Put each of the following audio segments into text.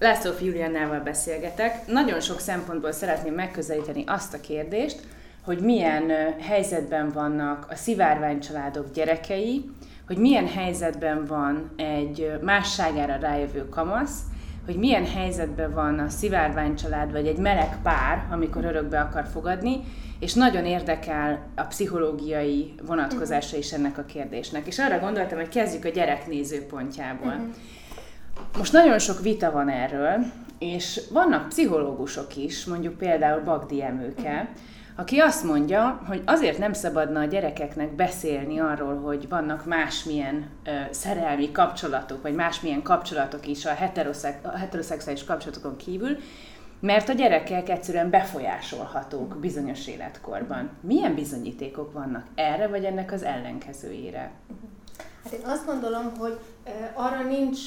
László Juliannával beszélgetek. Nagyon sok szempontból szeretném megközelíteni azt a kérdést, hogy milyen helyzetben vannak a szivárványcsaládok gyerekei, hogy milyen helyzetben van egy másságára rájövő kamasz, hogy milyen helyzetben van a szivárványcsalád vagy egy meleg pár, amikor örökbe akar fogadni, és nagyon érdekel a pszichológiai vonatkozása is ennek a kérdésnek. És arra gondoltam, hogy kezdjük a gyerek nézőpontjából. Uh-huh. Most nagyon sok vita van erről, és vannak pszichológusok is, mondjuk például Bagdi Emőke, aki azt mondja, hogy azért nem szabadna a gyerekeknek beszélni arról, hogy vannak másmilyen ö, szerelmi kapcsolatok, vagy másmilyen kapcsolatok is a, heteroszex, a heteroszexuális kapcsolatokon kívül, mert a gyerekek egyszerűen befolyásolhatók bizonyos életkorban. Milyen bizonyítékok vannak erre, vagy ennek az ellenkezőjére? Hát én azt gondolom, hogy arra nincs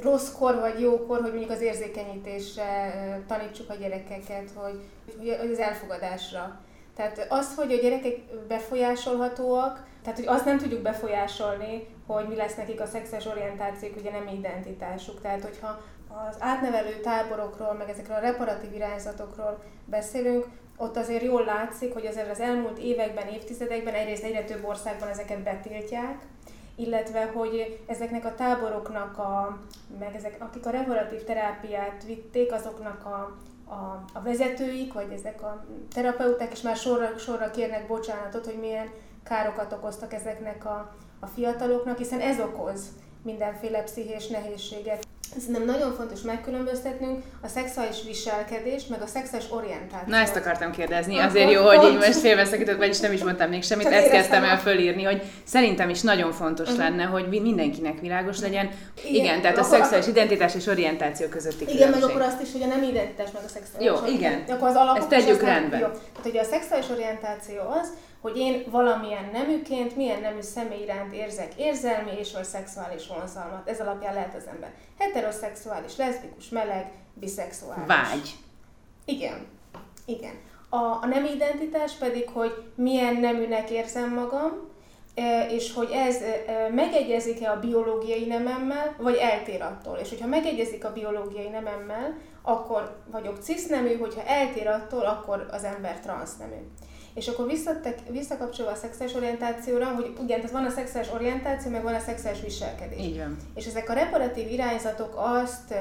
rossz kor vagy jó kor, hogy mondjuk az érzékenyítésre tanítsuk a gyerekeket, hogy, hogy az elfogadásra. Tehát az, hogy a gyerekek befolyásolhatóak, tehát hogy azt nem tudjuk befolyásolni, hogy mi lesz nekik a szexuális orientációk, ugye nem identitásuk. Tehát hogyha az átnevelő táborokról, meg ezekről a reparatív irányzatokról beszélünk, ott azért jól látszik, hogy azért az elmúlt években, évtizedekben egyrészt egyre több országban ezeket betiltják, illetve hogy ezeknek a táboroknak, a, meg ezek, akik a revolatív terápiát vitték, azoknak a, a, a vezetőik, vagy ezek a terapeuták is már sorra, sorra kérnek bocsánatot, hogy milyen károkat okoztak ezeknek a, a fiataloknak, hiszen ez okoz mindenféle pszichés nehézséget. Szerintem nagyon fontos megkülönböztetnünk a szexuális viselkedést, meg a szexuális orientációt. Na ezt akartam kérdezni, azért jó, hogy így most félbeszakított, vagyis nem is mondtam még semmit, ezt kezdtem el fölírni, hogy szerintem is nagyon fontos uh-huh. lenne, hogy mindenkinek világos legyen. Igen, igen tehát a szexuális akkor... identitás és orientáció közötti Igen, különbség. meg akkor azt is, hogy a nem identitás meg a szexuális Jó, igen. Akkor az alapok ezt tegyük rendben. Jó. Tehát ugye a szexuális orientáció az, hogy én valamilyen neműként, milyen nemű személy iránt érzek érzelmi és vagy szexuális vonzalmat. Ez alapján lehet az ember heteroszexuális, leszbikus, meleg, biszexuális. Vágy. Igen. Igen. A, a nem identitás pedig, hogy milyen neműnek érzem magam, e, és hogy ez e, megegyezik-e a biológiai nememmel, vagy eltér attól. És hogyha megegyezik a biológiai nememmel, akkor vagyok cisznemű, hogyha eltér attól, akkor az ember transznemű. És akkor visszatek, visszakapcsolva a szexuális orientációra, hogy igen, tehát van a szexuális orientáció, meg van a szexuális viselkedés. Így van. És ezek a reparatív irányzatok azt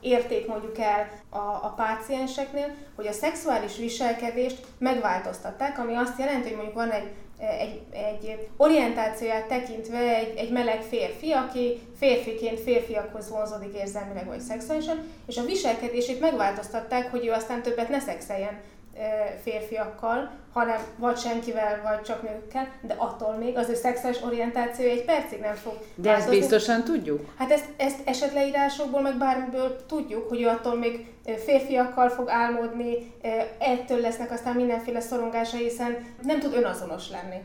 érték mondjuk el a, a pácienseknél, hogy a szexuális viselkedést megváltoztatták, ami azt jelenti, hogy mondjuk van egy, egy, egy orientációját tekintve egy, egy meleg férfi, aki férfiként férfiakhoz vonzódik érzelmileg vagy szexuálisan, és a viselkedését megváltoztatták, hogy ő aztán többet ne szexeljen férfiakkal, hanem vagy senkivel, vagy csak nőkkel, de attól még az ő szexuális orientáció egy percig nem fog De ezt biztosan tudjuk? Hát ezt, ezt esetleírásokból, meg bármiből tudjuk, hogy ő attól még férfiakkal fog álmodni, ettől lesznek aztán mindenféle szorongásai, hiszen nem tud önazonos lenni.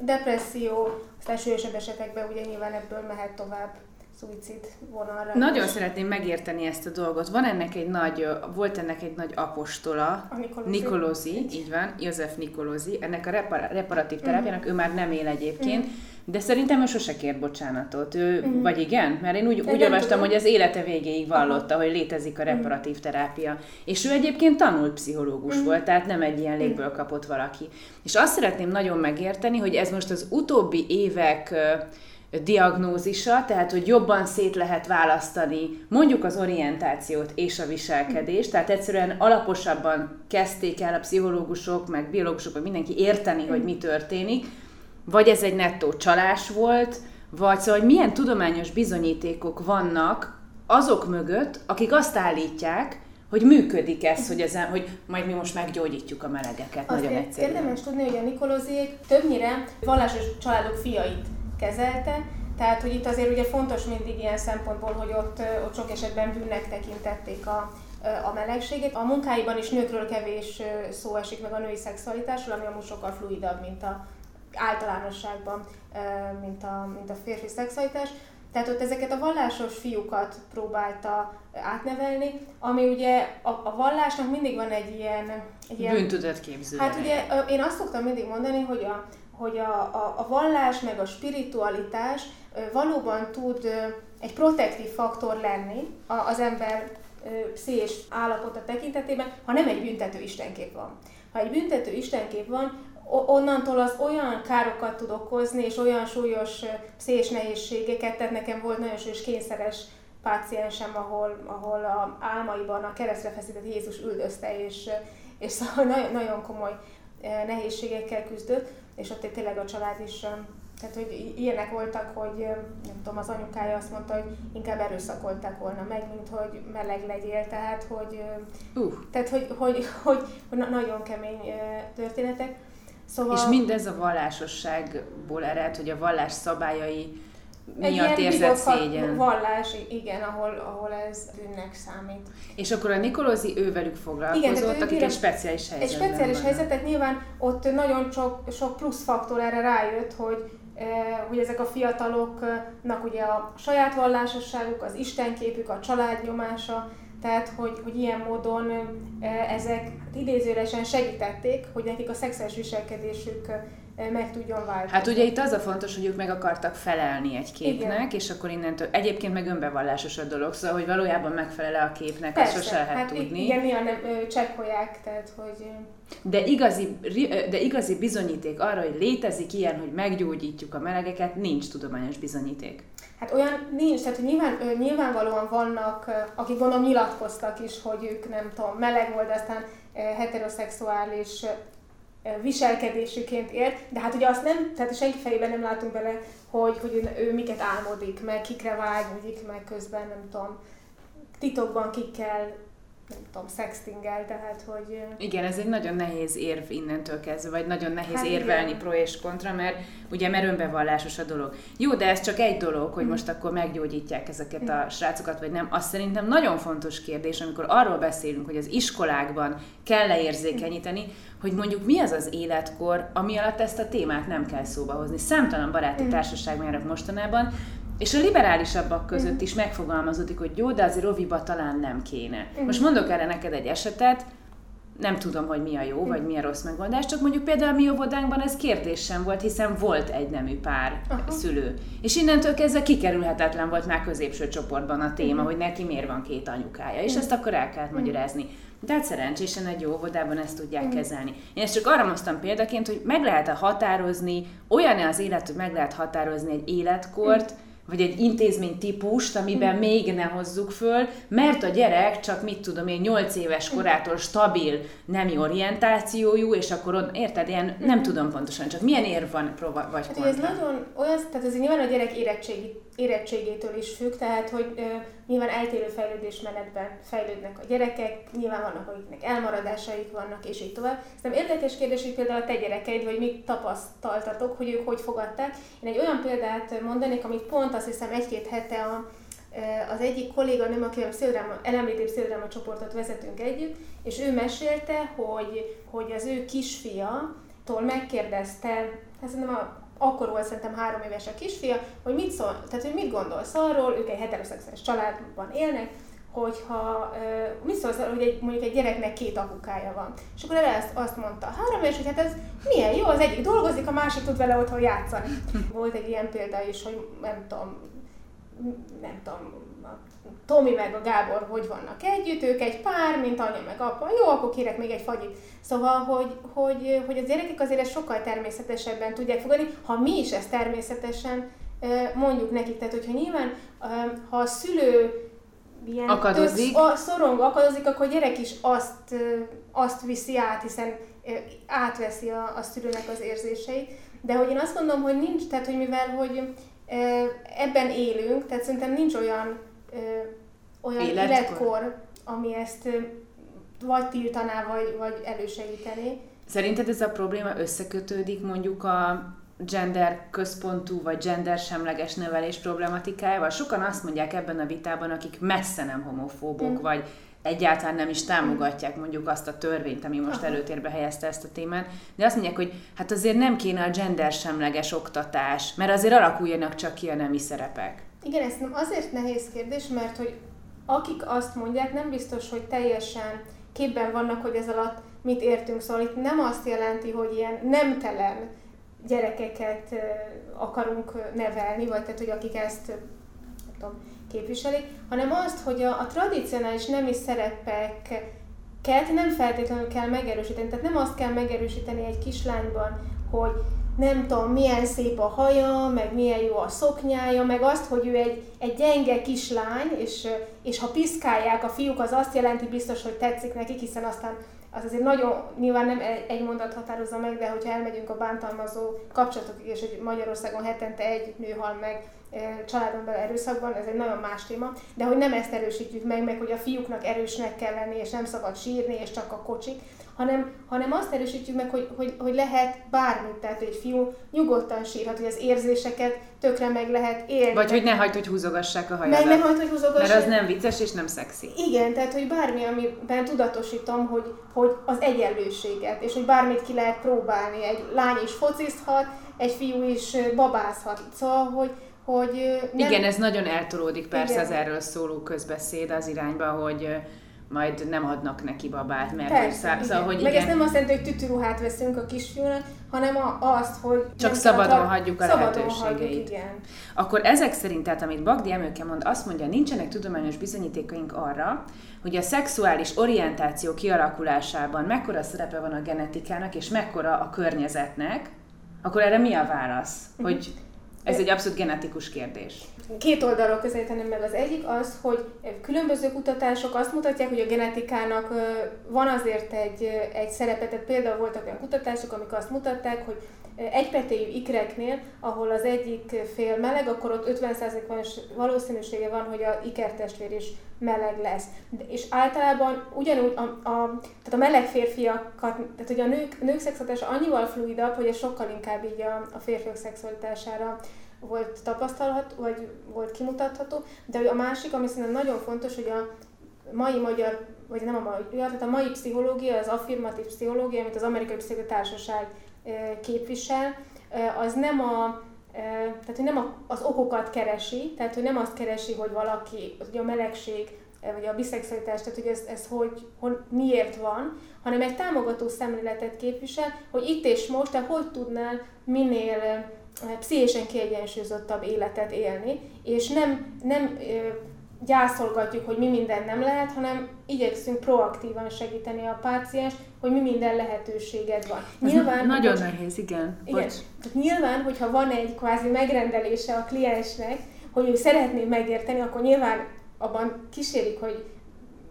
Depresszió, aztán súlyosabb esetekben ugye nyilván ebből mehet tovább szuicid vonalra. Nagyon is. szeretném megérteni ezt a dolgot. Van ennek egy nagy, volt ennek egy nagy apostola, a Nikolozi, Nikolozi így. van, József Nikolozi, ennek a repar- reparatív terápiának, uh-huh. ő már nem él egyébként, uh-huh. de szerintem ő sose kért bocsánatot. Ő, uh-huh. Vagy igen? Mert én úgy, úgy olvastam, hogy az élete végéig vallotta, uh-huh. hogy létezik a reparatív terápia. És ő egyébként tanult pszichológus uh-huh. volt, tehát nem egy ilyen légből kapott valaki. És azt szeretném nagyon megérteni, hogy ez most az utóbbi évek diagnózisa, tehát hogy jobban szét lehet választani mondjuk az orientációt és a viselkedést, tehát egyszerűen alaposabban kezdték el a pszichológusok, meg biológusok, meg mindenki érteni, hogy mi történik, vagy ez egy nettó csalás volt, vagy szóval, hogy milyen tudományos bizonyítékok vannak azok mögött, akik azt állítják, hogy működik ez, hogy, ezen, hogy majd mi most meggyógyítjuk a melegeket. Azt nagyon egyszerűen. Érdemes tudni, hogy a Nikolozék többnyire vallásos családok fiait kezelte, tehát, hogy itt azért ugye fontos mindig ilyen szempontból, hogy ott, ott sok esetben bűnnek tekintették a, a melegséget. A munkáiban is nőkről kevés szó esik meg a női szexualitásról, ami amúgy sokkal fluidabb, mint a általánosságban, mint a, mint a férfi szexualitás. Tehát ott ezeket a vallásos fiúkat próbálta átnevelni, ami ugye a, a vallásnak mindig van egy ilyen... Egy ilyen Bűntudatképző. Hát ugye én azt szoktam mindig mondani, hogy a, hogy a, a, a vallás meg a spiritualitás valóban tud egy protektív faktor lenni az ember pszichés állapota tekintetében, ha nem egy büntető istenkép van. Ha egy büntető istenkép van, onnantól az olyan károkat tud okozni, és olyan súlyos pszichés nehézségeket, tehát nekem volt nagyon súlyos kényszeres páciensem, ahol, ahol a álmaiban a keresztre feszített Jézus üldözte, és, és szóval nagyon, nagyon komoly nehézségekkel küzdött, és ott tényleg a család is tehát, hogy ilyenek voltak, hogy nem tudom, az anyukája azt mondta, hogy inkább erőszakolták volna meg, mint hogy meleg legyél, tehát, hogy, uh. tehát, hogy, hogy, hogy, hogy nagyon kemény történetek. Szóval... És mindez a vallásosságból ered, hogy a vallás szabályai miatt érzett szégyen. vallás, igen, ahol, ahol ez bűnnek számít. És akkor a Nikolózi ővelük foglalkozott, igen, akik egy speciális helyzetben Egy speciális helyzetet nyilván ott nagyon sok, sok plusz faktor erre rájött, hogy hogy ezek a fiataloknak ugye a saját vallásosságuk, az istenképük, a családnyomása, tehát hogy, hogy ilyen módon ezek idézőresen segítették, hogy nekik a szexuális viselkedésük meg tudjon változni. Hát ugye itt az a fontos, hogy ők meg akartak felelni egy képnek, Igen. és akkor innentől, egyébként meg önbevallásos a dolog, szóval, hogy valójában megfelel a képnek, Persze, azt sose lehet hát tudni. Igen, néha nem csekkolják, tehát hogy... De igazi, de igazi bizonyíték arra, hogy létezik ilyen, hogy meggyógyítjuk a melegeket, nincs tudományos bizonyíték. Hát olyan nincs, tehát nyilván, nyilvánvalóan vannak, akik gondolom nyilatkoztak is, hogy ők nem tudom, meleg volt, aztán heteroszexuális viselkedésüként ért, de hát ugye azt nem, tehát senki fejében nem látunk bele, hogy, hogy ő miket álmodik, meg kikre vágyódik, meg közben nem tudom, titokban kikkel nem tudom, sextingel, tehát hogy... Igen, ez egy nagyon nehéz érv innentől kezdve, vagy nagyon nehéz hát érvelni igen. pro és kontra, mert ugye mert önbevallásos a dolog. Jó, de ez csak egy dolog, hogy mm. most akkor meggyógyítják ezeket a srácokat, vagy nem. Azt szerintem nagyon fontos kérdés, amikor arról beszélünk, hogy az iskolákban kell leérzékenyíteni, hogy mondjuk mi az az életkor, ami alatt ezt a témát nem kell szóba hozni. Számtalan baráti mm. társaság járok mostanában, és a liberálisabbak között mm. is megfogalmazódik, hogy jó, de azért roviba talán nem kéne. Mm. Most mondok erre neked egy esetet, nem tudom, hogy mi a jó, vagy mi a rossz megoldás, csak mondjuk például a mi óvodánkban ez kérdés sem volt, hiszen volt egy nemű pár Aha. szülő. És innentől kezdve kikerülhetetlen volt már középső csoportban a téma, uh-huh. hogy neki miért van két anyukája, és uh-huh. ezt akkor el kellett uh-huh. magyarázni. De hát szerencsésen egy jó óvodában ezt tudják mm. kezelni. Én ezt csak arra mondtam példaként, hogy meg lehet-e határozni, olyan az élet, hogy meg lehet határozni egy életkort, mm vagy egy intézmény típust, amiben mm. még ne hozzuk föl, mert a gyerek csak mit tudom én 8 éves korától stabil nemi orientációjú, és akkor on, érted, ilyen nem tudom pontosan, csak milyen ér van prova, vagy hát, ez nagyon olyan, tehát ez nyilván a gyerek érettségi, érettségétől is függ, tehát hogy uh, nyilván eltérő fejlődésmenetben fejlődnek a gyerekek, nyilván vannak, akiknek elmaradásaik vannak, és így tovább. Szerintem érdekes kérdés, hogy például a te gyerekeid, vagy mit tapasztaltatok, hogy ők hogy fogadták. Én egy olyan példát mondanék, amit pont azt hiszem egy-két hete a, az egyik kolléganőm, akivel elemlítő pszichodráma csoportot vezetünk együtt, és ő mesélte, hogy, hogy az ő kisfia tól megkérdezte, ez nem a, akkor volt szerintem három éves a kisfia, hogy mit szól, tehát hogy mit gondolsz arról, ők egy heteroszexuális családban élnek, hogyha uh, mit szólsz arról, hogy egy, mondjuk egy gyereknek két apukája van. És akkor erre azt, azt mondta, három éves, hogy hát ez milyen jó, az egyik dolgozik, a másik tud vele otthon játszani. Volt egy ilyen példa is, hogy nem tudom, nem tudom, a Tomi meg a Gábor hogy vannak együtt, ők egy pár, mint anya meg apa, jó, akkor kérek még egy fagyit. Szóval, hogy, hogy, hogy az gyerekek azért ezt sokkal természetesebben tudják fogadni, ha mi is ezt természetesen mondjuk nekik. Tehát, hogyha nyilván, ha a szülő ilyen akadozik. Tök, szorong, akadozik, akkor a gyerek is azt, azt viszi át, hiszen átveszi a, a szülőnek az érzéseit. De hogy én azt gondolom, hogy nincs, tehát hogy mivel, hogy ebben élünk, tehát szerintem nincs olyan, olyan életkor. életkor, ami ezt vagy tiltaná, vagy, vagy elősegítené. Szerinted ez a probléma összekötődik mondjuk a gender központú vagy gender semleges nevelés problematikájával? Sokan azt mondják ebben a vitában, akik messze nem homofóbok, mm. vagy egyáltalán nem is támogatják mondjuk azt a törvényt, ami most előtérbe helyezte ezt a témát, de azt mondják, hogy hát azért nem kéne a gender semleges oktatás, mert azért alakuljanak csak ki a nemi szerepek. Igen, ez azért nehéz kérdés, mert hogy akik azt mondják, nem biztos, hogy teljesen képben vannak, hogy ez alatt mit értünk, szóval itt nem azt jelenti, hogy ilyen nemtelen gyerekeket akarunk nevelni, vagy tehát, hogy akik ezt tudom, képviselik, hanem azt, hogy a, a tradicionális nemi szerepeket nem feltétlenül kell megerősíteni. Tehát nem azt kell megerősíteni egy kislányban, hogy nem tudom, milyen szép a haja, meg milyen jó a szoknyája, meg azt, hogy ő egy, egy gyenge kislány, és, és ha piszkálják a fiúk, az azt jelenti biztos, hogy tetszik nekik, hiszen aztán az azért nagyon, nyilván nem egy mondat határozza meg, de hogyha elmegyünk a bántalmazó kapcsolatokig, és hogy Magyarországon hetente egy nő hal meg családon belül erőszakban, ez egy nagyon más téma, de hogy nem ezt erősítjük meg, meg hogy a fiúknak erősnek kell lenni, és nem szabad sírni, és csak a kocsik, hanem, hanem azt erősítjük meg, hogy, hogy, hogy lehet bármit, tehát egy fiú nyugodtan sírhat, hogy az érzéseket tökre meg lehet élni. Vagy hogy ne hagyd, hogy húzogassák a hajadat. Meg ne hagyd, hogy húzogassák. Mert az nem vicces és nem szexi. Igen, tehát hogy bármi, amiben tudatosítom, hogy, hogy az egyenlőséget, és hogy bármit ki lehet próbálni. Egy lány is focizhat, egy fiú is babázhat. Szóval, hogy, hogy nem... Igen, ez nagyon eltolódik persze Igen. az erről szóló közbeszéd az irányba, hogy majd nem adnak neki babát, mert Persze, szá- szóval, hogy Meg igen. ez nem azt jelenti, hogy tütőruhát veszünk a kisfiúnak, hanem a, azt, hogy... Csak szabadon hagyjuk a szabadon lehetőségeit. Hagyjuk, igen. Akkor ezek szerint, tehát amit Bagdi Emőke mond, azt mondja, nincsenek tudományos bizonyítékaink arra, hogy a szexuális orientáció kialakulásában mekkora szerepe van a genetikának, és mekkora a környezetnek, akkor erre mi a válasz? Uh-huh. Hogy ez egy abszolút genetikus kérdés. Két oldalról közelíteném meg. Az egyik az, hogy különböző kutatások azt mutatják, hogy a genetikának van azért egy, egy szerepe. Tehát például voltak olyan kutatások, amik azt mutatták, hogy egypetéjű ikreknél, ahol az egyik fél meleg, akkor ott 50%-os valószínűsége van, hogy a ikertestvér is meleg lesz. És általában ugyanúgy a, a, tehát a meleg férfiakat, tehát hogy a nők, nők szexualitása annyival fluidabb, hogy ez sokkal inkább így a, a férfiak szexualitására volt tapasztalható, vagy volt kimutatható, de a másik, ami szerintem nagyon fontos, hogy a mai magyar, vagy nem a mai, tehát a mai pszichológia, az affirmatív pszichológia, amit az Amerikai Pszichológiai Társaság képvisel, az nem a tehát, hogy nem az okokat keresi, tehát, hogy nem azt keresi, hogy valaki, hogy a melegség, vagy a biszexualitás, tehát, hogy ez, ez hogy, hogy, miért van, hanem egy támogató szemléletet képvisel, hogy itt és most te hogy tudnál minél pszichésen kiegyensúlyozottabb életet élni, és nem, nem gyászolgatjuk, hogy mi minden nem lehet, hanem igyekszünk proaktívan segíteni a páciens, hogy mi minden lehetőséged van. Nyilván, nagyon hogy, nehéz, igen. igen. Tehát nyilván, hogyha van egy kvázi megrendelése a kliensnek, hogy ő szeretné megérteni, akkor nyilván abban kísérik, hogy,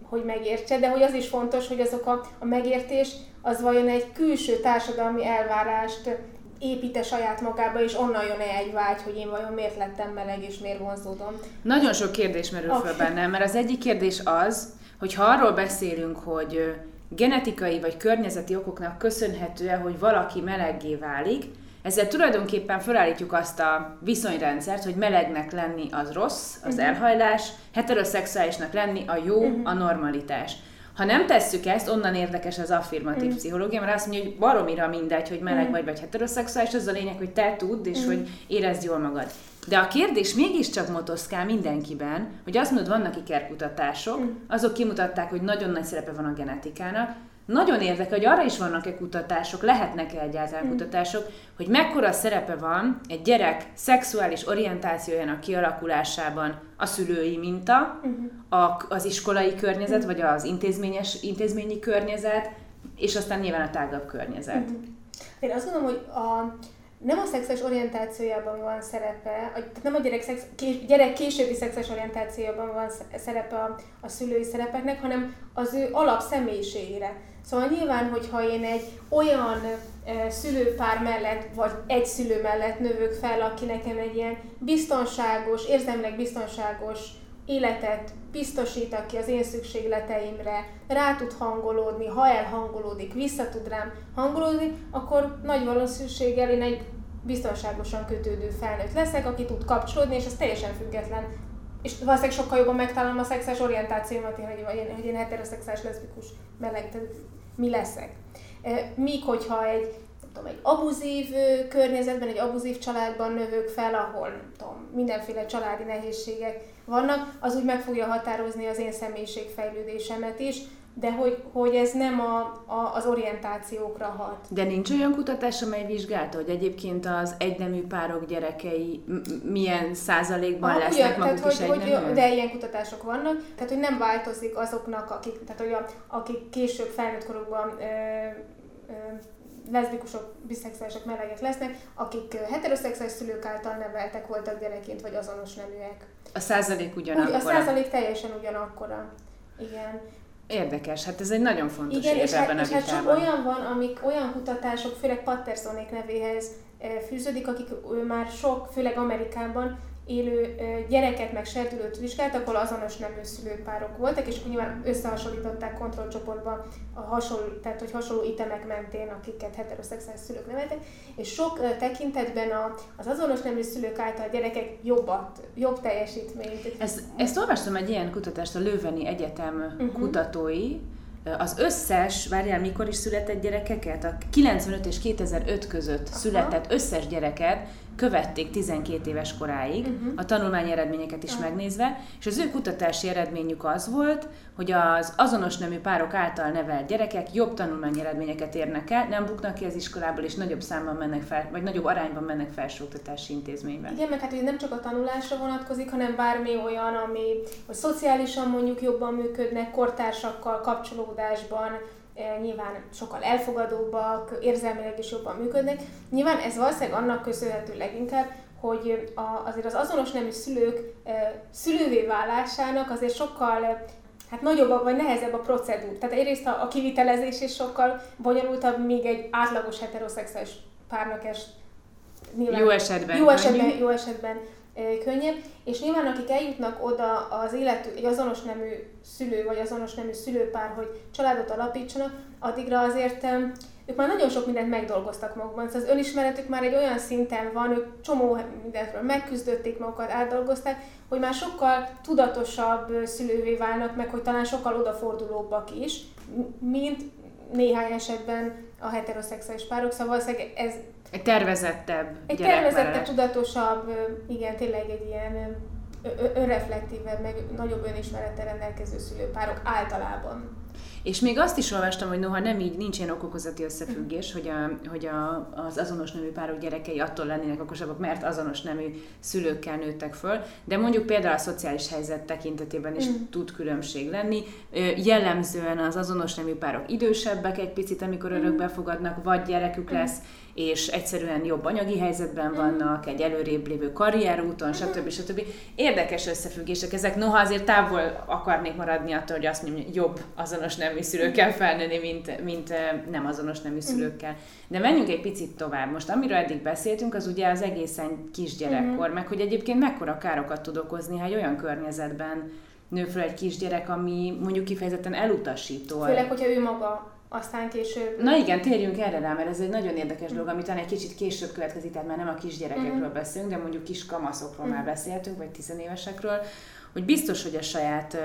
hogy megértse, de hogy az is fontos, hogy azok a, a megértés az vajon egy külső társadalmi elvárást építe saját magába, és onnan jön -e egy vágy, hogy én vajon miért lettem meleg, és miért vonzódom. Nagyon sok kérdés merül okay. föl bennem, mert az egyik kérdés az, hogy ha arról beszélünk, hogy genetikai vagy környezeti okoknak köszönhető-e, hogy valaki meleggé válik, ezzel tulajdonképpen felállítjuk azt a viszonyrendszert, hogy melegnek lenni az rossz, az uh-huh. elhajlás, heteroszexuálisnak lenni a jó, uh-huh. a normalitás. Ha nem tesszük ezt, onnan érdekes az affirmatív mm. pszichológia, mert azt mondja, hogy baromira mindegy, hogy meleg mm. vagy, vagy heteroszexuális, az a lényeg, hogy te tudd, és mm. hogy érezd jól magad. De a kérdés mégiscsak motoszkál mindenkiben, hogy azt mondod, vannak ikerkutatások, azok kimutatták, hogy nagyon nagy szerepe van a genetikának, nagyon érdekel, hogy arra is vannak-e kutatások, lehetnek-e egyáltalán mm. kutatások, hogy mekkora szerepe van egy gyerek szexuális orientációjának kialakulásában a szülői minta, mm. a, az iskolai környezet, mm. vagy az intézményes, intézményi környezet, és aztán nyilván a tágabb környezet. Mm. Én azt gondolom, hogy a, nem a szexuális orientációjában van szerepe, tehát nem a gyerek, szex, kés, gyerek későbbi szexuális orientációjában van szerepe a, a szülői szerepeknek, hanem az ő alapszemélyiségére. Szóval nyilván, hogyha én egy olyan szülőpár mellett, vagy egy szülő mellett növök fel, aki nekem egy ilyen biztonságos, érzelmileg biztonságos életet biztosít, aki az én szükségleteimre rá tud hangolódni, ha elhangolódik, vissza tud rám hangolódni, akkor nagy valószínűséggel én egy biztonságosan kötődő felnőtt leszek, aki tud kapcsolódni, és ez teljesen független. És valószínűleg sokkal jobban megtalálom a szexuális orientációmat, hogy én, hogy én heteroszexuális, leszbikus, meleg, mi leszek. Míg hogyha egy tudom, egy abuzív környezetben, egy abuzív családban növök fel, ahol tudom, mindenféle családi nehézségek vannak, az úgy meg fogja határozni az én személyiségfejlődésemet is, de hogy, hogy ez nem a, a, az orientációkra hat. De nincs olyan kutatás, amely vizsgálta, hogy egyébként az egynemű párok gyerekei milyen százalékban ah, lesznek ugyan, maguk tehát, is hogy, hogy, De ilyen kutatások vannak, tehát hogy nem változik azoknak, akik, tehát, hogy a, akik később felnőtt korukban ö, ö, leszbikusok, biszexuálisok, melegek lesznek, akik heteroszexuális szülők által neveltek voltak gyerekként, vagy azonos neműek. A százalék ugyanakkor. a százalék teljesen ugyanakkora. Igen. Érdekes, hát ez egy nagyon fontos Igen, és, ebben hát, és hát csak olyan van, amik olyan kutatások, főleg Pattersonék nevéhez eh, fűződik, akik ő már sok, főleg Amerikában élő gyereket meg serdülőt vizsgáltak, ahol azonos nemű szülőpárok voltak, és akkor nyilván összehasonlították kontrollcsoportban a hasonló, tehát hogy hasonló itemek mentén, akiket heteroszexuális szülők neveltek, és sok tekintetben a, az azonos nemű szülők által a gyerekek jobbat, jobb teljesítményt. Ezt, ezt olvastam egy ilyen kutatást, a Lőveni Egyetem uh-huh. kutatói, az összes, várjál, mikor is született gyerekeket? A 95 és 2005 között Aha. született összes gyereket követték 12 éves koráig, uh-huh. a tanulmányi eredményeket is uh-huh. megnézve, és az ő kutatási eredményük az volt, hogy az azonos nemű párok által nevelt gyerekek jobb tanulmányi eredményeket érnek el, nem buknak ki az iskolából, és nagyobb számban mennek fel, vagy nagyobb arányban mennek felsőoktatási intézménybe. Igen, mert hát ugye nem csak a tanulásra vonatkozik, hanem bármi olyan, ami hogy szociálisan mondjuk jobban működnek, kortársakkal kapcsolódásban, nyilván sokkal elfogadóbbak, érzelmileg is jobban működnek. Nyilván ez valószínűleg annak köszönhető leginkább, hogy a, azért az azonos nemű szülők szülővé válásának azért sokkal hát nagyobb vagy nehezebb a procedúr. Tehát egyrészt a, a kivitelezés is sokkal bonyolultabb, míg egy átlagos heteroszexuális párnak es nyilván, jó esetben, jó esetben, jó esetben könnyebb, és nyilván akik eljutnak oda az életű, egy azonos nemű szülő, vagy azonos nemű szülőpár, hogy családot alapítsanak, addigra azért ők már nagyon sok mindent megdolgoztak magukban. Szóval az önismeretük már egy olyan szinten van, ők csomó mindentről megküzdötték magukat, átdolgozták, hogy már sokkal tudatosabb szülővé válnak, meg hogy talán sokkal odafordulóbbak is, mint néhány esetben a heteroszexuális párok. Szóval ez egy tervezettebb Egy tervezettebb, tudatosabb, igen, tényleg egy ilyen önreflektívebb, meg nagyobb önismerettel rendelkező szülőpárok általában. És még azt is olvastam, hogy noha nem így, nincs ilyen okokozati összefüggés, hogy, a, hogy a, az azonos nemű párok gyerekei attól lennének okosabbak, mert azonos nemű szülőkkel nőttek föl, de mondjuk például a szociális helyzet tekintetében is mm. tud különbség lenni. Jellemzően az azonos nemű párok idősebbek egy picit, amikor mm. örökbe fogadnak, vagy gyerekük mm. lesz, és egyszerűen jobb anyagi helyzetben vannak, egy előrébb lévő karrierúton, stb. stb. Érdekes összefüggések ezek, noha azért távol akarnék maradni attól, hogy azt mondjam, jobb azonos nemű szülőkkel felnőni, mint, mint nem azonos nemű szülőkkel. De menjünk egy picit tovább. Most amiről eddig beszéltünk, az ugye az egészen kisgyerekkor, meg hogy egyébként mekkora károkat tud okozni, ha egy olyan környezetben nő fel egy kisgyerek, ami mondjuk kifejezetten elutasító. Főleg, hogyha ő maga aztán később... Na igen, térjünk erre rá, mert ez egy nagyon érdekes dolog, amit egy kicsit később következik, tehát már nem a kisgyerekekről uh-huh. beszélünk, de mondjuk kis kamaszokról már beszéltünk, vagy tizenévesekről, hogy biztos, hogy a saját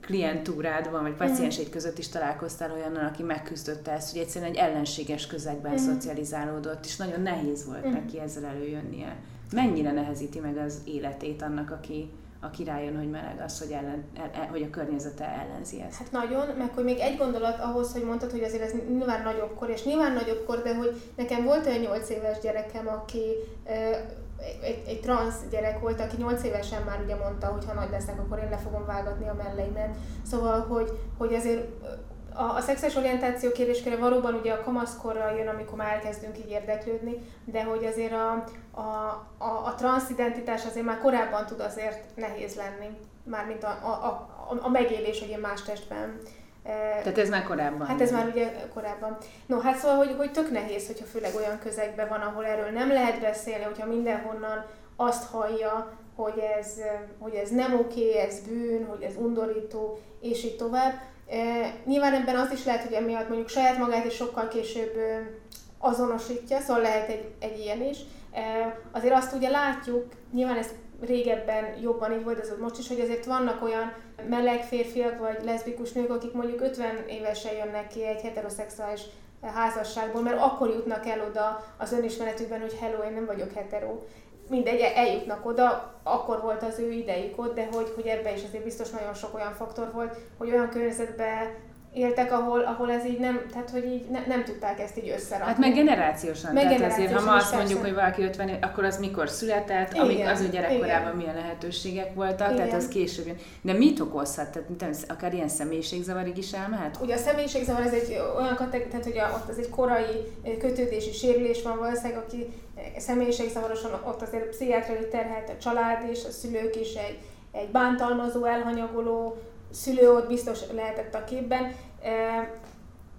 klientúrádban, vagy pacienseid között is találkoztál olyannal, aki megküzdötte ezt, hogy egyszerűen egy ellenséges közegben uh-huh. szocializálódott, és nagyon nehéz volt uh-huh. neki ezzel előjönnie. Mennyire nehezíti meg az életét annak, aki aki rájön, hogy meleg az, hogy, ellen, el, el, hogy a környezete ellenzi ezt. Hát nagyon, meg hogy még egy gondolat ahhoz, hogy mondtad, hogy azért ez nyilván nagyobb kor, és nyilván nagyobb kor, de hogy nekem volt olyan 8 éves gyerekem, aki egy, egy transz gyerek volt, aki 8 évesen már ugye mondta, hogy ha nagy leszek, akkor én le fogom vágatni a melleimet. Szóval, hogy, hogy azért a, a szexuális orientáció kérdéskére valóban ugye a kamaszkorral jön, amikor már elkezdünk így érdeklődni, de hogy azért a, a, a, a transzidentitás azért már korábban tud azért nehéz lenni, mármint a, a, a, a megélés egy más testben. Tehát ez már korábban? Hát ez már ugye korábban. No, hát szóval, hogy, hogy tök nehéz, hogyha főleg olyan közegben van, ahol erről nem lehet beszélni, hogyha mindenhonnan azt hallja, hogy ez, hogy ez nem oké, ez bűn, hogy ez undorító, és így tovább. E, nyilván ebben az is lehet, hogy emiatt mondjuk saját magát is sokkal később azonosítja, szóval lehet egy, egy ilyen is. E, azért azt ugye látjuk, nyilván ez régebben jobban így volt, ez most is, hogy azért vannak olyan meleg férfiak vagy leszbikus nők, akik mondjuk 50 évesen jönnek ki egy heteroszexuális házasságból, mert akkor jutnak el oda az önismeretükben, hogy hello, én nem vagyok hetero. mindegy, eljutnak oda, akkor volt az ő idejük ott, de hogy, hogy ebbe is azért biztos nagyon sok olyan faktor volt, hogy olyan környezetben éltek, ahol, ahol ez így nem, tehát hogy így ne, nem tudták ezt így összerakni. Hát meg generációsan. Meg tehát azért, ha ma azt mondjuk, persze. hogy valaki 50 év, akkor az mikor született, igen, amik az ő gyerekkorában igen. milyen lehetőségek voltak, igen. tehát az később jön. De mit okozhat? Tehát akár ilyen személyiségzavarig is elmehet? Ugye a személyiségzavar ez egy olyan kategória, tehát hogy a, ott az egy korai kötődési sérülés van valószínűleg, aki személyiségzavarosan ott azért pszichiátriai terhelt a család és a szülők is egy, egy bántalmazó, elhanyagoló, szülő ott biztos lehetett a képben,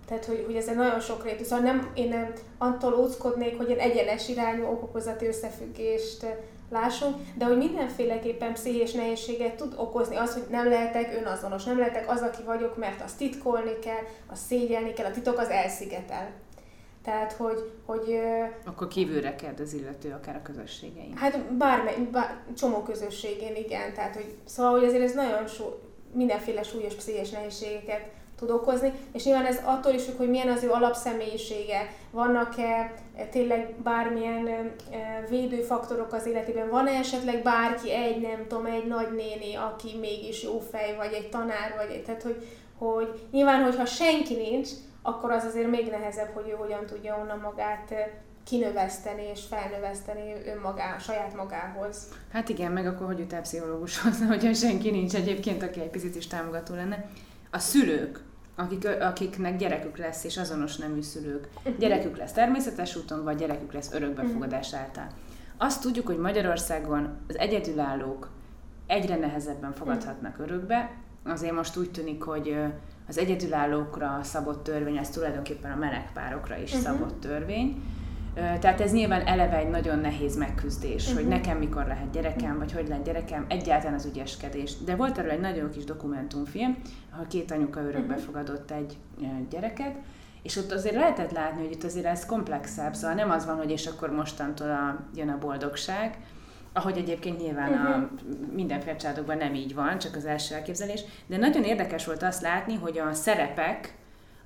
tehát hogy, hogy ez egy nagyon sok rétű. Szóval nem, én nem attól óckodnék, hogy egy egyenes irányú okokozati összefüggést lássunk, de hogy mindenféleképpen pszichés nehézséget tud okozni az, hogy nem lehetek önazonos, nem lehetek az, aki vagyok, mert azt titkolni kell, azt szégyelni kell, a titok az elszigetel. Tehát, hogy... hogy Akkor kívülre kell az illető, akár a közösségein. Hát bármely, bár, csomó közösségén, igen. Tehát, hogy, szóval, hogy azért ez nagyon so, mindenféle súlyos pszichés nehézségeket tud okozni, és nyilván ez attól is függ, hogy milyen az ő alapszemélyisége, vannak-e tényleg bármilyen védőfaktorok az életében, van-e esetleg bárki, egy nem tudom, egy nagynéni, aki mégis jó fej, vagy egy tanár, vagy egy, tehát hogy, hogy nyilván, hogyha senki nincs, akkor az azért még nehezebb, hogy ő hogyan tudja onnan magát kinöveszteni és felnöveszteni önmagá, saját magához. Hát igen, meg akkor hogy jut el pszichológushoz, hogyha senki nincs egyébként, aki egy picit is támogató lenne. A szülők, akik, akiknek gyerekük lesz, és azonos nemű szülők, uh-huh. gyerekük lesz természetes úton, vagy gyerekük lesz örökbefogadás uh-huh. által. Azt tudjuk, hogy Magyarországon az egyedülállók egyre nehezebben fogadhatnak örökbe, azért most úgy tűnik, hogy az egyedülállókra szabott törvény, ez tulajdonképpen a melegpárokra is uh-huh. szabott törvény, tehát ez nyilván eleve egy nagyon nehéz megküzdés, uh-huh. hogy mhm. nekem mikor lehet gyerekem, vagy hogy lehet gyerekem, egyáltalán az ügyeskedés. De volt erről egy nagyon kis dokumentumfilm, ahol két anyuka örökbe mhm. fogadott egy gyereket, és ott azért lehetett látni, hogy itt azért ez komplexebb, szóval nem az van, hogy és akkor mostantól a, jön a boldogság, ahogy egyébként nyilván uh-huh. a mhm. mindenféle családokban nem így van, csak az első elképzelés, de nagyon érdekes volt azt látni, hogy a szerepek,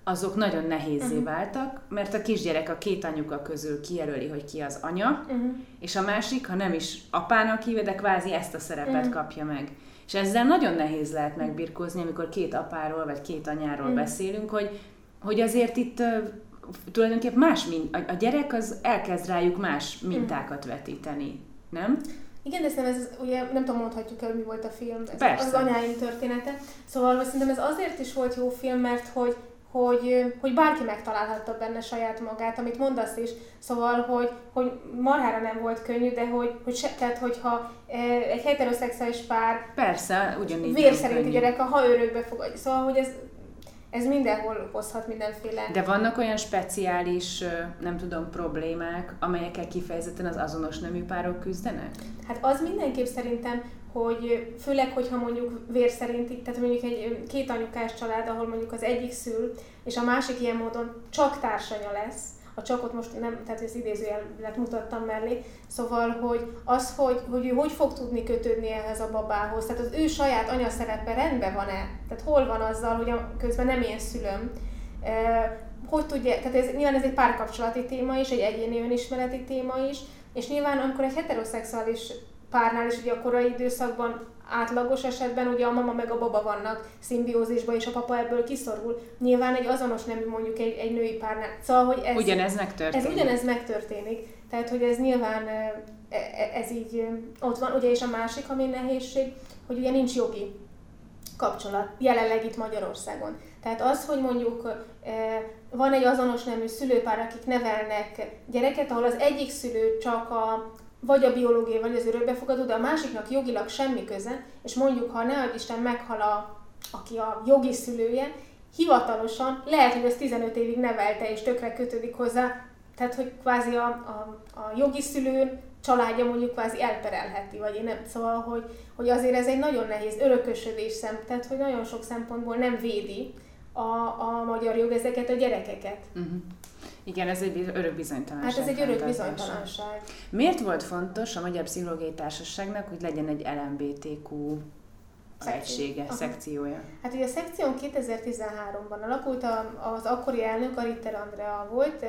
azok nagyon nehézé uh-huh. váltak, mert a kisgyerek a két anyuka közül kijelöli, hogy ki az anya, uh-huh. és a másik, ha nem is apának hívja, de kvázi ezt a szerepet uh-huh. kapja meg. És ezzel nagyon nehéz lehet megbirkózni, amikor két apáról vagy két anyáról uh-huh. beszélünk, hogy, hogy azért itt uh, tulajdonképpen más, mint a, a gyerek az elkezd rájuk más mintákat vetíteni, nem? Igen, de szerintem ez, ugye nem tudom, mondhatjuk el, mi volt a film, ez Persze. az anyáim története. Szóval szerintem ez azért is volt jó film, mert hogy hogy, hogy bárki megtalálhatta benne saját magát, amit mondasz is. Szóval, hogy, hogy marhára nem volt könnyű, de hogy, hogy se, tehát, hogyha egy heteroszexuális pár Persze, ugyanígy vér szerinti gyerek, ha örökbe fogadja. Szóval, hogy ez, ez mindenhol hozhat mindenféle. De vannak olyan speciális, nem tudom, problémák, amelyekkel kifejezetten az azonos nemű párok küzdenek? Hát az mindenképp szerintem hogy főleg, hogyha mondjuk vér szerinti, tehát mondjuk egy két anyukás család, ahol mondjuk az egyik szül, és a másik ilyen módon csak társanya lesz, a csakot most nem, tehát ez idézőjelet mutattam mellé, szóval, hogy az, hogy, hogy ő hogy fog tudni kötődni ehhez a babához, tehát az ő saját anyaszerepe rendben van-e, tehát hol van azzal, hogy a, közben nem én szülöm, e, hogy tudja, tehát ez, nyilván ez egy párkapcsolati téma is, egy egyéni önismereti téma is, és nyilván amikor egy heteroszexuális párnál is ugye a korai időszakban átlagos esetben ugye a mama meg a baba vannak szimbiózisban, és a papa ebből kiszorul. Nyilván egy azonos nemű mondjuk egy, egy női párnál. Szóval, hogy ez, ugyanez megtörténik. Ez ugyanez megtörténik. Tehát, hogy ez nyilván e, e, ez így ott van. Ugye és a másik, ami nehézség, hogy ugye nincs jogi kapcsolat jelenleg itt Magyarországon. Tehát az, hogy mondjuk van egy azonos nemű szülőpár, akik nevelnek gyereket, ahol az egyik szülő csak a vagy a biológiai, vagy az örökbefogadó, de a másiknak jogilag semmi köze, és mondjuk, ha ne Isten meghal a, aki a jogi szülője, hivatalosan lehet, hogy az 15 évig nevelte és tökre kötődik hozzá, tehát hogy kvázi a, a, a jogi szülő családja mondjuk kvázi elperelheti, vagy én nem. Szóval, hogy, hogy azért ez egy nagyon nehéz örökösödés szem, tehát hogy nagyon sok szempontból nem védi a, a magyar jog ezeket a gyerekeket. Uh-huh. Igen, ez egy örök bizonytalanság. Hát ez egy örök bizonytalanság. Miért volt fontos a Magyar Pszichológiai Társaságnak, hogy legyen egy LMBTQ egysége, Aha. szekciója? Hát ugye a szekción 2013-ban alakult, az akkori elnök, a Ritter Andrea volt,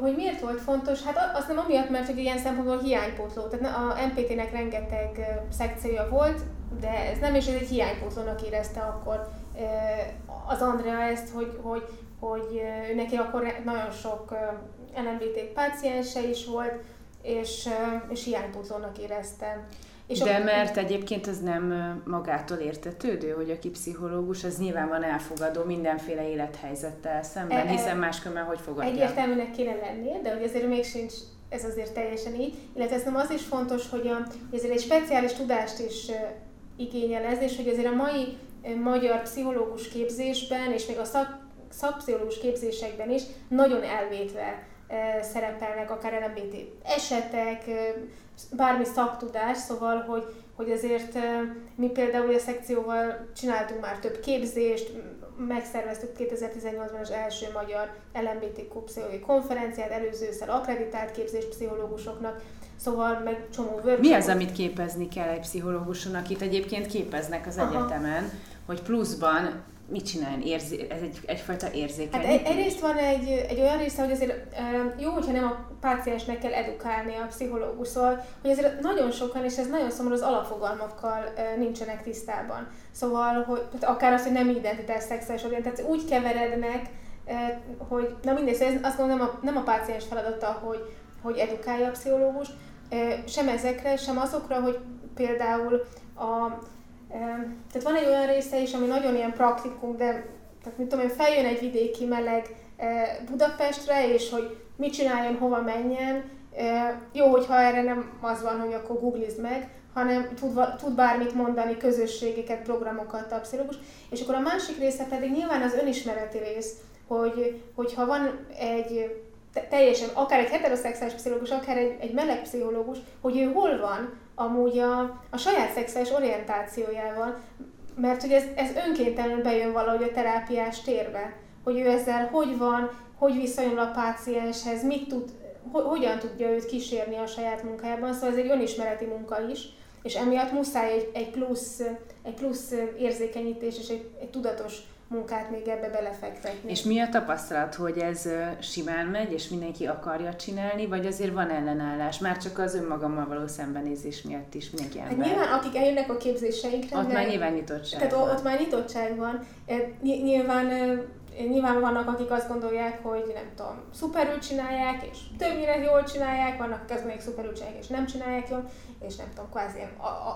hogy miért volt fontos? Hát azt nem amiatt, mert hogy ilyen szempontból hiánypótló. Tehát a MPT-nek rengeteg szekciója volt, de ez nem is ez egy hiánypótlónak érezte akkor az Andrea ezt, hogy, hogy, hogy neki akkor nagyon sok LMBT páciense is volt, és, és hiánypótlónak érezte. És De a... mert egyébként az nem magától értetődő, hogy aki pszichológus, az nyilván van elfogadó mindenféle élethelyzettel szemben, e, hiszen máskülönben hogy fogadja? Egyértelműnek kéne lennie, de hogy azért még sincs ez azért teljesen így. Illetve ez nem az is fontos, hogy, a, hogy ezért egy speciális tudást is igényel ez, és hogy azért a mai magyar pszichológus képzésben, és még a szak, szakpszichológus képzésekben is nagyon elvétve szerepelnek akár LMBT esetek, bármi szaktudás, szóval, hogy, hogy azért mi például a szekcióval csináltunk már több képzést, megszerveztük 2018-ban az első magyar LMBTQ pszichológiai konferenciát, előző ősszel akreditált képzés pszichológusoknak, szóval meg csomó workshop. Mi az, amit képezni kell egy pszichológuson, akit egyébként képeznek az Aha. egyetemen, hogy pluszban mit csinálni? Érzi, ez egy, egyfajta érzékeny. Hát egy, egyrészt van egy, egy olyan része, hogy azért jó, hogyha nem a páciensnek kell edukálni a pszichológus, szóval, hogy azért nagyon sokan, és ez nagyon szomorú, az alapfogalmakkal nincsenek tisztában. Szóval, hogy akár az, hogy nem identitás, szexuális orientáció, úgy keverednek, hogy na mindegy, szóval ez azt gondolom nem a, nem a páciens feladata, hogy, hogy edukálja a pszichológus, sem ezekre, sem azokra, hogy például a tehát van egy olyan része is, ami nagyon ilyen praktikum, de tehát mit tudom én, feljön egy vidéki meleg Budapestre, és hogy mit csináljon, hova menjen. Jó, hogyha erre nem az van, hogy akkor googlizd meg, hanem tud, tud bármit mondani, közösségeket, programokat pszichológus. És akkor a másik része pedig nyilván az önismereti rész, hogy, hogyha van egy teljesen, akár egy heteroszexuális pszichológus, akár egy, egy meleg pszichológus, hogy ő hol van, amúgy a, a saját szexuális orientációjával, mert hogy ez, ez önkéntelenül bejön valahogy a terápiás térbe, hogy ő ezzel hogy van, hogy viszonyul a pácienshez, mit tud, ho, hogyan tudja őt kísérni a saját munkájában, szóval ez egy önismereti munka is, és emiatt muszáj egy, egy, plusz, egy plusz érzékenyítés és egy, egy tudatos munkát még ebbe belefektetni. És mi a tapasztalat, hogy ez simán megy, és mindenki akarja csinálni, vagy azért van ellenállás? Már csak az önmagammal való szembenézés miatt is mindenki ember. Hát nyilván, akik eljönnek a képzéseinkre, ott már nyilván nyitottság tehát van. ott már nyitottság van. Nyilván Nyilván vannak, akik azt gondolják, hogy nem tudom, szuperül csinálják, és többnyire jól csinálják, vannak, akik azt gondolják, szuperül csinálják, és nem csinálják jól, és nem tudom, kvázi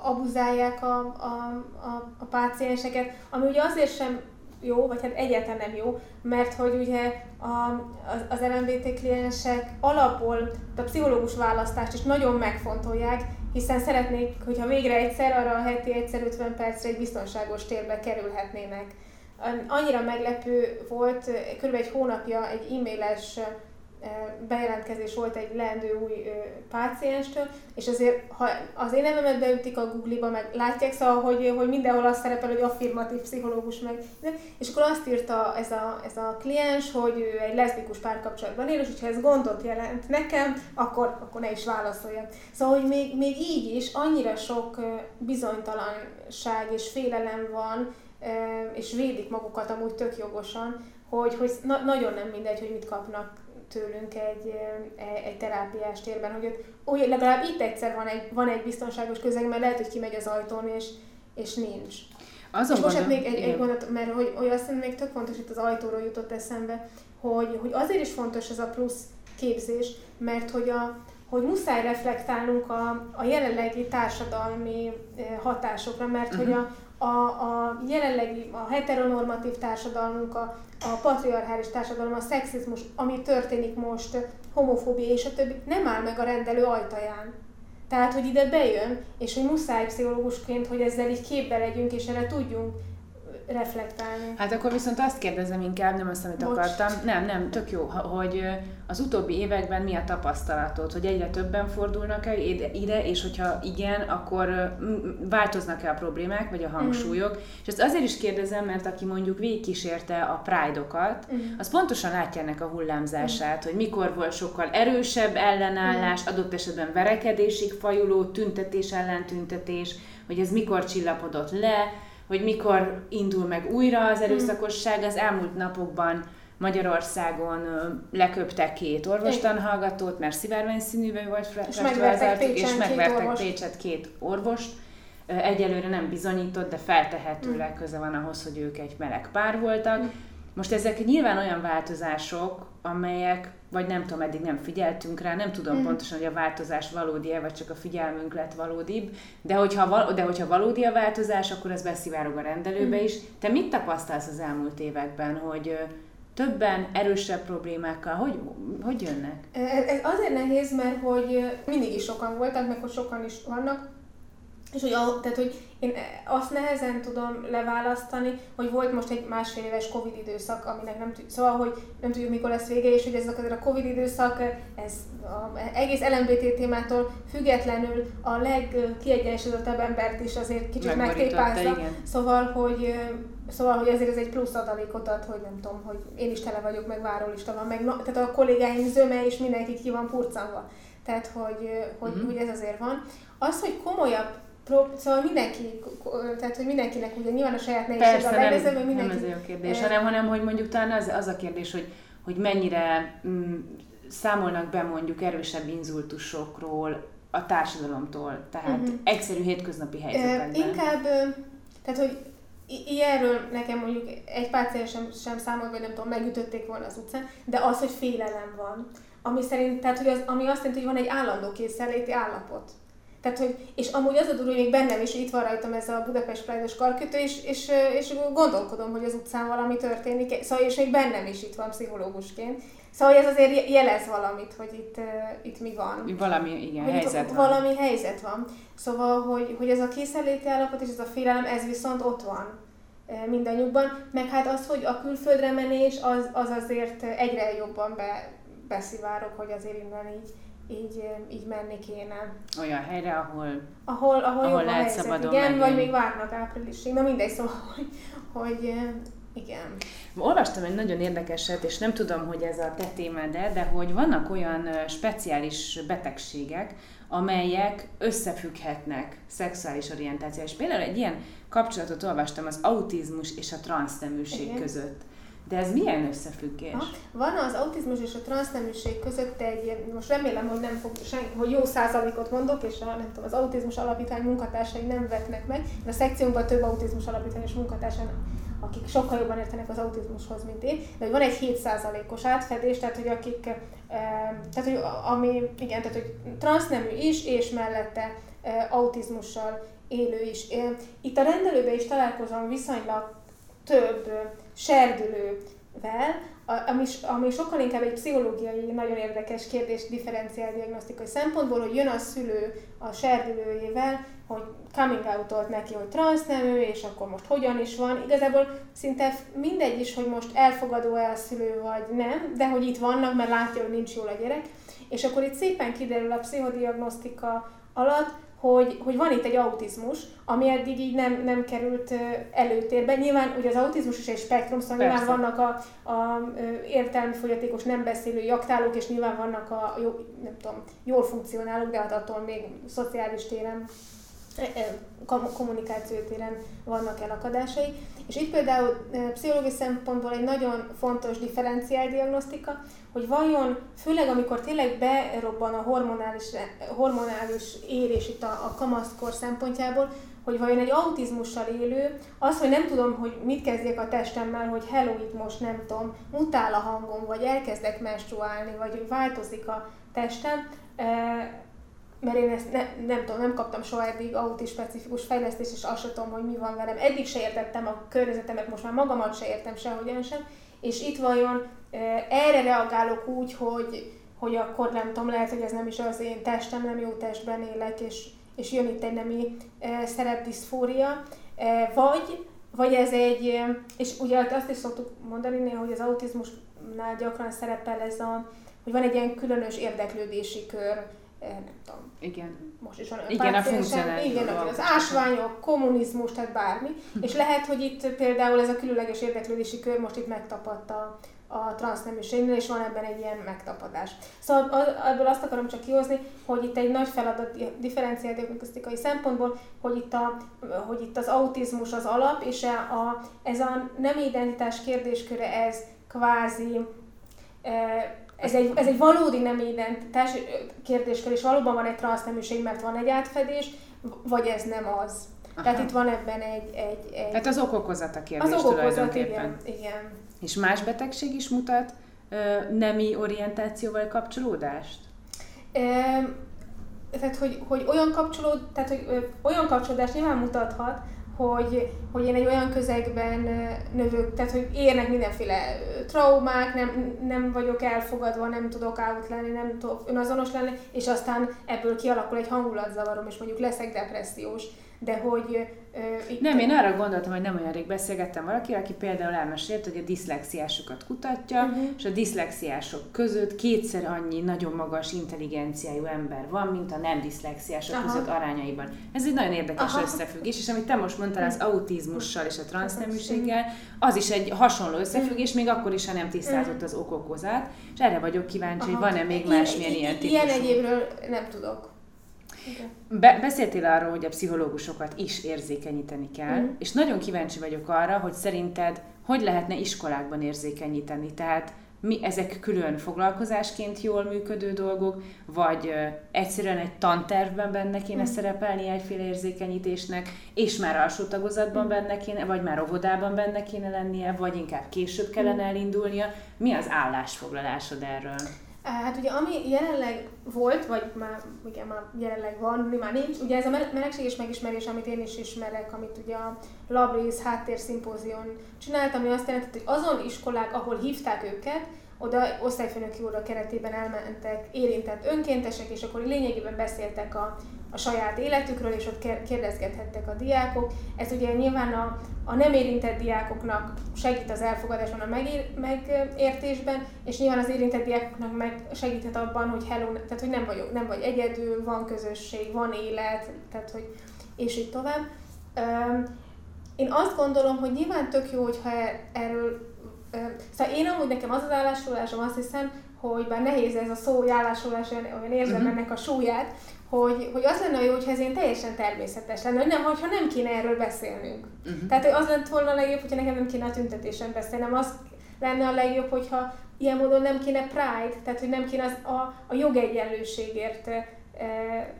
abuzálják a, a, a, a pácienseket, ami ugye azért sem jó, vagy hát egyáltalán nem jó, mert hogy ugye a, az, az LMBT kliensek alapból a pszichológus választást is nagyon megfontolják, hiszen szeretnék, hogyha végre egyszer, arra a heti egyszer 50 percre egy biztonságos térbe kerülhetnének. Annyira meglepő volt, kb. egy hónapja egy e-mailes bejelentkezés volt egy leendő új pácienstől, és azért, ha az én nevemet beütik a Google-ba, meg látják, szóval, hogy, hogy mindenhol azt szerepel, hogy affirmatív pszichológus, meg, és akkor azt írta ez a, ez a kliens, hogy ő egy leszbikus párkapcsolatban él, és hogyha ez gondot jelent nekem, akkor, akkor ne is válaszoljon. Szóval, hogy még, még így is annyira sok bizonytalanság és félelem van, és védik magukat amúgy tök jogosan, hogy, hogy na- nagyon nem mindegy, hogy mit kapnak tőlünk egy, egy terápiás térben, hogy ott úgy, legalább itt egyszer van egy, van egy biztonságos közeg, mert lehet, hogy kimegy az ajtón, és, és nincs. Azon és most hát még egy, egy gondot, mert hogy, hogy azt hiszem még tök fontos, itt az ajtóról jutott eszembe, hogy, hogy azért is fontos ez a plusz képzés, mert hogy, a, hogy muszáj reflektálnunk a, a jelenlegi társadalmi hatásokra, mert uh-huh. hogy a, a, a jelenlegi, a heteronormatív társadalmunk, a, a patriarchális társadalom, a szexizmus, ami történik most, homofóbia és a többi, nem áll meg a rendelő ajtaján. Tehát, hogy ide bejön, és hogy muszáj pszichológusként, hogy ezzel így képbe legyünk, és erre tudjunk reflektálni. Hát akkor viszont azt kérdezem inkább, nem azt, amit Bocs. akartam. Nem, nem, tök jó, hogy az utóbbi években mi a tapasztalatod, hogy egyre többen fordulnak el ide, és hogyha igen, akkor változnak-e a problémák, vagy a hangsúlyok. Mm. És ezt azért is kérdezem, mert aki mondjuk végigkísérte a Pride-okat, mm. az pontosan látja ennek a hullámzását, mm. hogy mikor volt sokkal erősebb ellenállás, mm. adott esetben verekedésig fajuló, tüntetés ellen tüntetés, hogy ez mikor csillapodott le, hogy mikor indul meg újra az erőszakosság, az elmúlt napokban Magyarországon leköptek két orvostanhallgatót, mert szivárvány színűvel volt festővázoltuk, és megvertek Pécset két orvost. Egyelőre nem bizonyított, de feltehetőleg mm. köze van ahhoz, hogy ők egy meleg pár voltak. Mm. Most ezek nyilván olyan változások, amelyek, vagy nem tudom, eddig nem figyeltünk rá, nem tudom mm. pontosan, hogy a változás valódi-e, vagy csak a figyelmünk lett valódibb, de hogyha, de hogyha valódi a változás, akkor ez beszivárog a rendelőbe mm. is. Te mit tapasztalsz az elmúlt években, hogy többen, erősebb problémákkal, hogy, hogy jönnek? Ez azért nehéz, mert hogy mindig is sokan voltak, meg hogy sokan is vannak, és hogy, a, tehát, hogy én azt nehezen tudom leválasztani, hogy volt most egy másfél éves Covid időszak, aminek nem tudjuk, szóval, hogy nem tudjuk mikor lesz vége, és hogy ez a Covid időszak, ez a, egész LMBT témától függetlenül a legkiegyensúlyozottabb embert is azért kicsit megtépázza. Szóval, hogy Szóval, hogy ezért ez egy plusz adalékot ad, hogy nem tudom, hogy én is tele vagyok, meg várólista van, meg tehát a kollégáim zöme, és mindenki ki van purcanva. Tehát, hogy, hogy, uh-huh. hogy ez azért van. Az, hogy komolyabb Szóval mindenki, tehát hogy mindenkinek ugye nyilván a saját nehézség a legnehezebb, hogy mindenki... nem ez a kérdés, hanem, hanem hogy mondjuk talán az, az a kérdés, hogy, hogy mennyire mm, számolnak be mondjuk erősebb inzultusokról a társadalomtól, tehát uh-huh. egyszerű hétköznapi helyzetekben. Uh, inkább, tehát hogy ilyenről nekem mondjuk egy páciens sem, sem számolt, vagy nem tudom, megütötték volna az utcán, de az, hogy félelem van. Ami szerint, tehát hogy az, ami azt jelenti, hogy van egy állandó készenléti állapot. Tehát, hogy, és amúgy az a durva, hogy még bennem is itt van rajtam ez a Budapest Pride-os karkötő, és, és, és gondolkodom, hogy az utcán valami történik, szóval, és még bennem is itt van pszichológusként. Szóval ez azért jelez valamit, hogy itt, itt mi van. Valami, igen, hogy helyzet van. Valami helyzet van. Szóval, hogy, hogy ez a készenléti állapot és ez a félelem, ez viszont ott van mindannyiukban. Meg hát az, hogy a külföldre menés, az, az azért egyre jobban be, beszivárok, hogy azért innen így így, így menni kéne. Olyan helyre, ahol, ahol, ahol, ahol lehet helyzet, szabadon Igen, menni. vagy még várnak áprilisig, na mindegy, szóval, hogy, hogy igen. Olvastam egy nagyon érdekeset, és nem tudom, hogy ez a te témád de hogy vannak olyan speciális betegségek, amelyek összefügghetnek szexuális orientáció. És például egy ilyen kapcsolatot olvastam az autizmus és a transzneműség között. De ez milyen összefüggés? Ha, van az autizmus és a transzneműség között egy, most remélem, hogy nem fog senki, hogy jó százalékot mondok, és a, nem tudom, az autizmus alapítvány munkatársai nem vetnek meg. De a szekciónkban több autizmus alapítványos munkatársa akik sokkal jobban értenek az autizmushoz, mint én, de van egy 7%-os átfedés, tehát hogy akik, e, tehát hogy ami, igen, tehát hogy transznemű is, és mellette e, autizmussal élő is. Itt a rendelőben is találkozom viszonylag több serdülővel, ami, ami sokkal inkább egy pszichológiai, nagyon érdekes kérdés differenciál diagnosztikai szempontból, hogy jön a szülő a serdülőjével, hogy coming out neki, hogy transznemű, és akkor most hogyan is van. Igazából szinte mindegy is, hogy most elfogadó-e a szülő, vagy nem, de hogy itt vannak, mert látja, hogy nincs jól a gyerek. És akkor itt szépen kiderül a pszichodiagnosztika alatt, hogy, hogy van itt egy autizmus, ami eddig így nem, nem került előtérbe. Nyilván ugye az autizmus is egy spektrum, szóval Persze. nyilván vannak a, a értelmi fogyatékos nem beszélő jaktálók, és nyilván vannak a jó, nem tudom, jól funkcionálók, de hát attól még szociális téren kommunikáció téren vannak elakadásai. És itt például pszichológiai szempontból egy nagyon fontos differenciáldiagnosztika, hogy vajon, főleg amikor tényleg berobban a hormonális, hormonális érés itt a, a kamaszkor szempontjából, hogy vajon egy autizmussal élő, az, hogy nem tudom, hogy mit kezdjek a testemmel, hogy hello, itt most nem tudom, mutál a hangom, vagy elkezdek menstruálni, vagy hogy változik a testem, mert én ezt ne, nem tudom, nem kaptam soha eddig autis specifikus fejlesztést, és azt tudom, hogy mi van velem. Eddig se értettem a környezetemet, most már magamat se értem sehogyan sem, és itt vajon erre reagálok úgy, hogy, hogy akkor nem tudom, lehet, hogy ez nem is az én testem, nem jó testben élek, és, és jön itt egy nemi szerepdiszfória, vagy, vagy ez egy, és ugye azt is szoktuk mondani hogy az autizmusnál gyakran szerepel ez a, hogy van egy ilyen különös érdeklődési kör, nem tudom. Igen. Most is van Igen, a funkcionális. Igen, az ásványok, kommunizmus, tehát bármi. És lehet, hogy itt például ez a különleges érdeklődési kör most itt megtapadta a transzneműségnél, és van ebben egy ilyen megtapadás. Szóval ebből azt akarom csak kihozni, hogy itt egy nagy feladat differenciáldiagnosztikai szempontból, hogy itt, a, hogy itt az autizmus az alap, és a, a, ez a nem identitás kérdésköre ez kvázi ez egy, ez egy valódi nem identitás kérdéskör, és valóban van egy transzneműség, mert van egy átfedés, vagy ez nem az. Aha. Tehát itt van ebben egy... egy, egy... Tehát az okokozat a kérdés Az okokozat, igen, igen. És más betegség is mutat ö, nemi orientációval kapcsolódást? E, tehát, hogy, hogy olyan, kapcsolód, tehát, hogy ö, olyan kapcsolódást nyilván mutathat, hogy, hogy én egy olyan közegben növök, tehát hogy érnek mindenféle traumák, nem, nem vagyok elfogadva, nem tudok out lenni, nem tudok önazonos lenni, és aztán ebből kialakul egy hangulatzavarom, és mondjuk leszek depressziós de hogy... Uh, itt nem, én arra gondoltam, hogy nem olyan rég beszélgettem valaki, aki például elmesélt, hogy a diszlexiásokat kutatja, uh-huh. és a diszlexiások között kétszer annyi nagyon magas intelligenciájú ember van, mint a nem diszlexiások Aha. között arányaiban. Ez egy nagyon érdekes Aha. összefüggés, és amit te most mondtál az autizmussal és a transzneműséggel, az is egy hasonló összefüggés, még akkor is, ha nem tisztázott az okokozát, és erre vagyok kíváncsi, Aha. hogy van-e még másmilyen ilyen típusú. Ilyen egyébről nem tudok. Be- beszéltél arról, hogy a pszichológusokat is érzékenyíteni kell, mm. és nagyon kíváncsi vagyok arra, hogy szerinted hogy lehetne iskolákban érzékenyíteni. Tehát mi ezek külön foglalkozásként jól működő dolgok, vagy ö, egyszerűen egy tantervben benne kéne mm. szerepelni egyféle érzékenyítésnek, és már alsó tagozatban mm. benne kéne, vagy már óvodában benne kéne lennie, vagy inkább később kellene mm. elindulnia. Mi az állásfoglalásod erről? Hát ugye ami jelenleg volt, vagy már, igen, már jelenleg van, mi már nincs, ugye ez a melegség és megismerés, amit én is ismerek, amit ugye a Labrész háttérszimpózión csináltam, ami azt jelenti, hogy azon iskolák, ahol hívták őket, oda osztályfőnöki óra keretében elmentek érintett önkéntesek, és akkor lényegében beszéltek a, a saját életükről, és ott kérdezgethettek a diákok. Ez ugye nyilván a, a nem érintett diákoknak segít az elfogadásban, a megér, megértésben, és nyilván az érintett diákoknak meg segíthet abban, hogy hello, tehát hogy nem, vagyok, nem vagy egyedül, van közösség, van élet, tehát hogy, és így tovább. Én azt gondolom, hogy nyilván tök jó, hogyha e-, erről Szóval én amúgy nekem az az állásolásom, azt hiszem, hogy bár nehéz ez a szó, állásolás, olyan érzem uh-huh. ennek a súlyát, hogy, hogy az lenne jó, hogyha ez én teljesen természetes lenne, hogy nem, hogyha nem kéne erről beszélnünk. Uh-huh. Tehát hogy az lett volna a legjobb, hogyha nekem nem kéne a tüntetésen beszélnem, az lenne a legjobb, hogyha ilyen módon nem kéne pride, tehát hogy nem kéne az, a, a jogegyenlőségért e,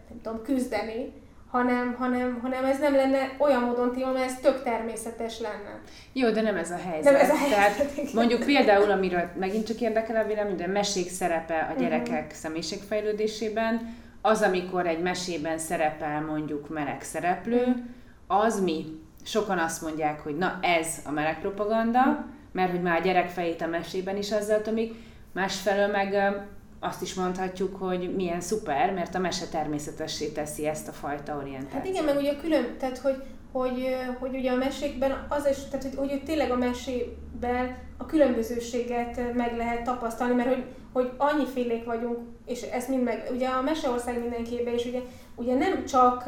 nem tudom, küzdeni, hanem, hanem, hanem ez nem lenne olyan módon tiltva, mert ez tök természetes lenne. Jó, de nem ez a helyzet. Nem ez a helyzet. Tehát mondjuk például, amiről megint csak érdekel a vélemény, de mesék szerepe a gyerekek uh-huh. személyiségfejlődésében, az, amikor egy mesében szerepel mondjuk meleg szereplő, az mi? Sokan azt mondják, hogy na ez a meleg propaganda, mert hogy már a gyerek fejét a mesében is azzal tömik, másfelől meg azt is mondhatjuk, hogy milyen szuper, mert a mese természetessé teszi ezt a fajta orientációt. Hát igen, meg ugye külön, tehát hogy, hogy, hogy ugye a mesékben az is, tehát hogy, hogy tényleg a mesében a különbözőséget meg lehet tapasztalni, mert hogy, hogy annyifélék vagyunk, és ezt mind meg, ugye a Meseország mindenkébe is ugye, ugye nem csak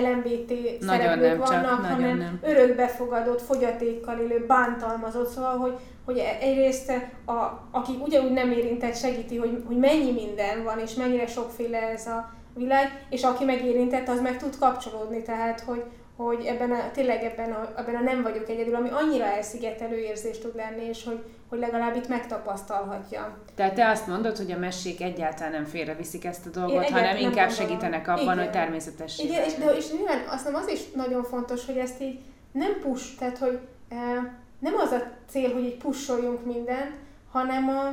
LMBT nagyon szereplők nem, vannak, csak, hanem nem. örökbefogadott, fogyatékkal élő, bántalmazott, szóval, hogy, hogy e- egyrészt a, aki ugyanúgy nem érintett, segíti, hogy, hogy mennyi minden van, és mennyire sokféle ez a világ, és aki megérintett, az meg tud kapcsolódni, tehát, hogy, hogy ebben a, tényleg ebben a, ebben a nem vagyok egyedül, ami annyira elszigetelő érzés tud lenni, és hogy, hogy legalább itt megtapasztalhatja. Tehát te azt mondod, hogy a mesék egyáltalán nem félreviszik ezt a dolgot, Én hanem inkább gondolom. segítenek abban, Igen. hogy természetes. Igen, és, de, és nyilván azt nem az is nagyon fontos, hogy ezt így nem push, tehát hogy e, nem az a cél, hogy így pusoljunk mindent, hanem a,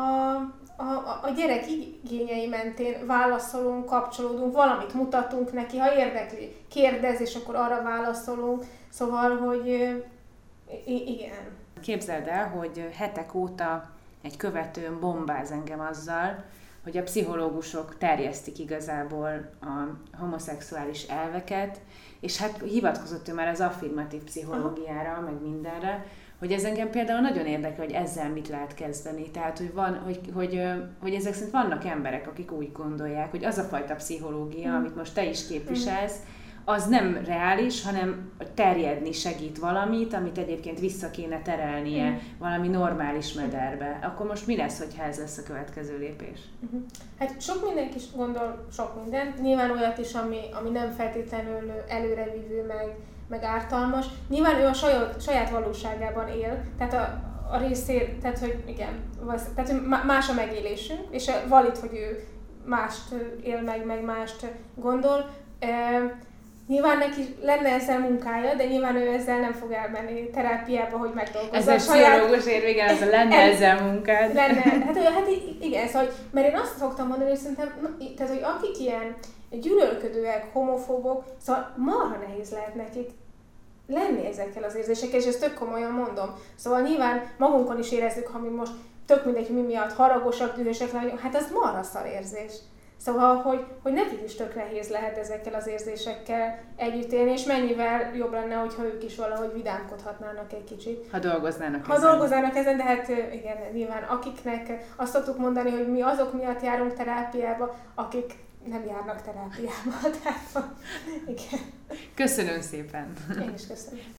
a, a, a gyerek igényei mentén válaszolunk, kapcsolódunk, valamit mutatunk neki, ha érdekli, kérdez, és akkor arra válaszolunk. Szóval, hogy igen. Képzeld el, hogy hetek óta egy követőm bombáz engem azzal, hogy a pszichológusok terjesztik igazából a homoszexuális elveket, és hát hivatkozott ő már az affirmatív pszichológiára, meg mindenre, hogy ez engem például nagyon érdekel, hogy ezzel mit lehet kezdeni. Tehát, hogy, van, hogy, hogy, hogy ezek szerint vannak emberek, akik úgy gondolják, hogy az a fajta pszichológia, mm. amit most te is képviselsz, az nem reális, hanem terjedni segít valamit, amit egyébként vissza kéne terelnie mm. valami normális mederbe. Akkor most mi lesz, hogyha ez lesz a következő lépés? Uh-huh. Hát sok mindenki is gondol sok mindent. Nyilván olyat is, ami, ami nem feltétlenül előrevívő, meg, meg ártalmas. Nyilván ő a saját, saját valóságában él, tehát a, a részét, tehát hogy igen, tehát hogy más a megélésünk, és valid, hogy ő mást él meg, meg mást gondol. Nyilván neki lenne ezzel munkája, de nyilván ő ezzel nem fog elmenni terápiába, hogy megdolgozza. Ez saját... ér, igen, ez a lenne ez, ezzel munkád. Lenne, hát, hát igen, szóval, mert én azt szoktam mondani, hogy szerintem, tehát, hogy akik ilyen gyűlölködőek, homofóbok, szóval marha nehéz lehet nekik lenni ezekkel az érzésekkel, és ezt tök komolyan mondom. Szóval nyilván magunkon is érezzük, ha mi most tök mindegy, mi miatt haragosak, dühösek vagyunk, hát az marha szar érzés. Szóval, hogy, hogy nekik is tök nehéz lehet ezekkel az érzésekkel együtt élni, és mennyivel jobb lenne, hogyha ők is valahogy vidámkodhatnának egy kicsit. Ha dolgoznának ha ezen. Ha dolgoznának ezen, de hát igen, nyilván akiknek azt szoktuk mondani, hogy mi azok miatt járunk terápiába, akik nem járnak terápiába. Tehát, igen. Köszönöm szépen. Én is köszönöm.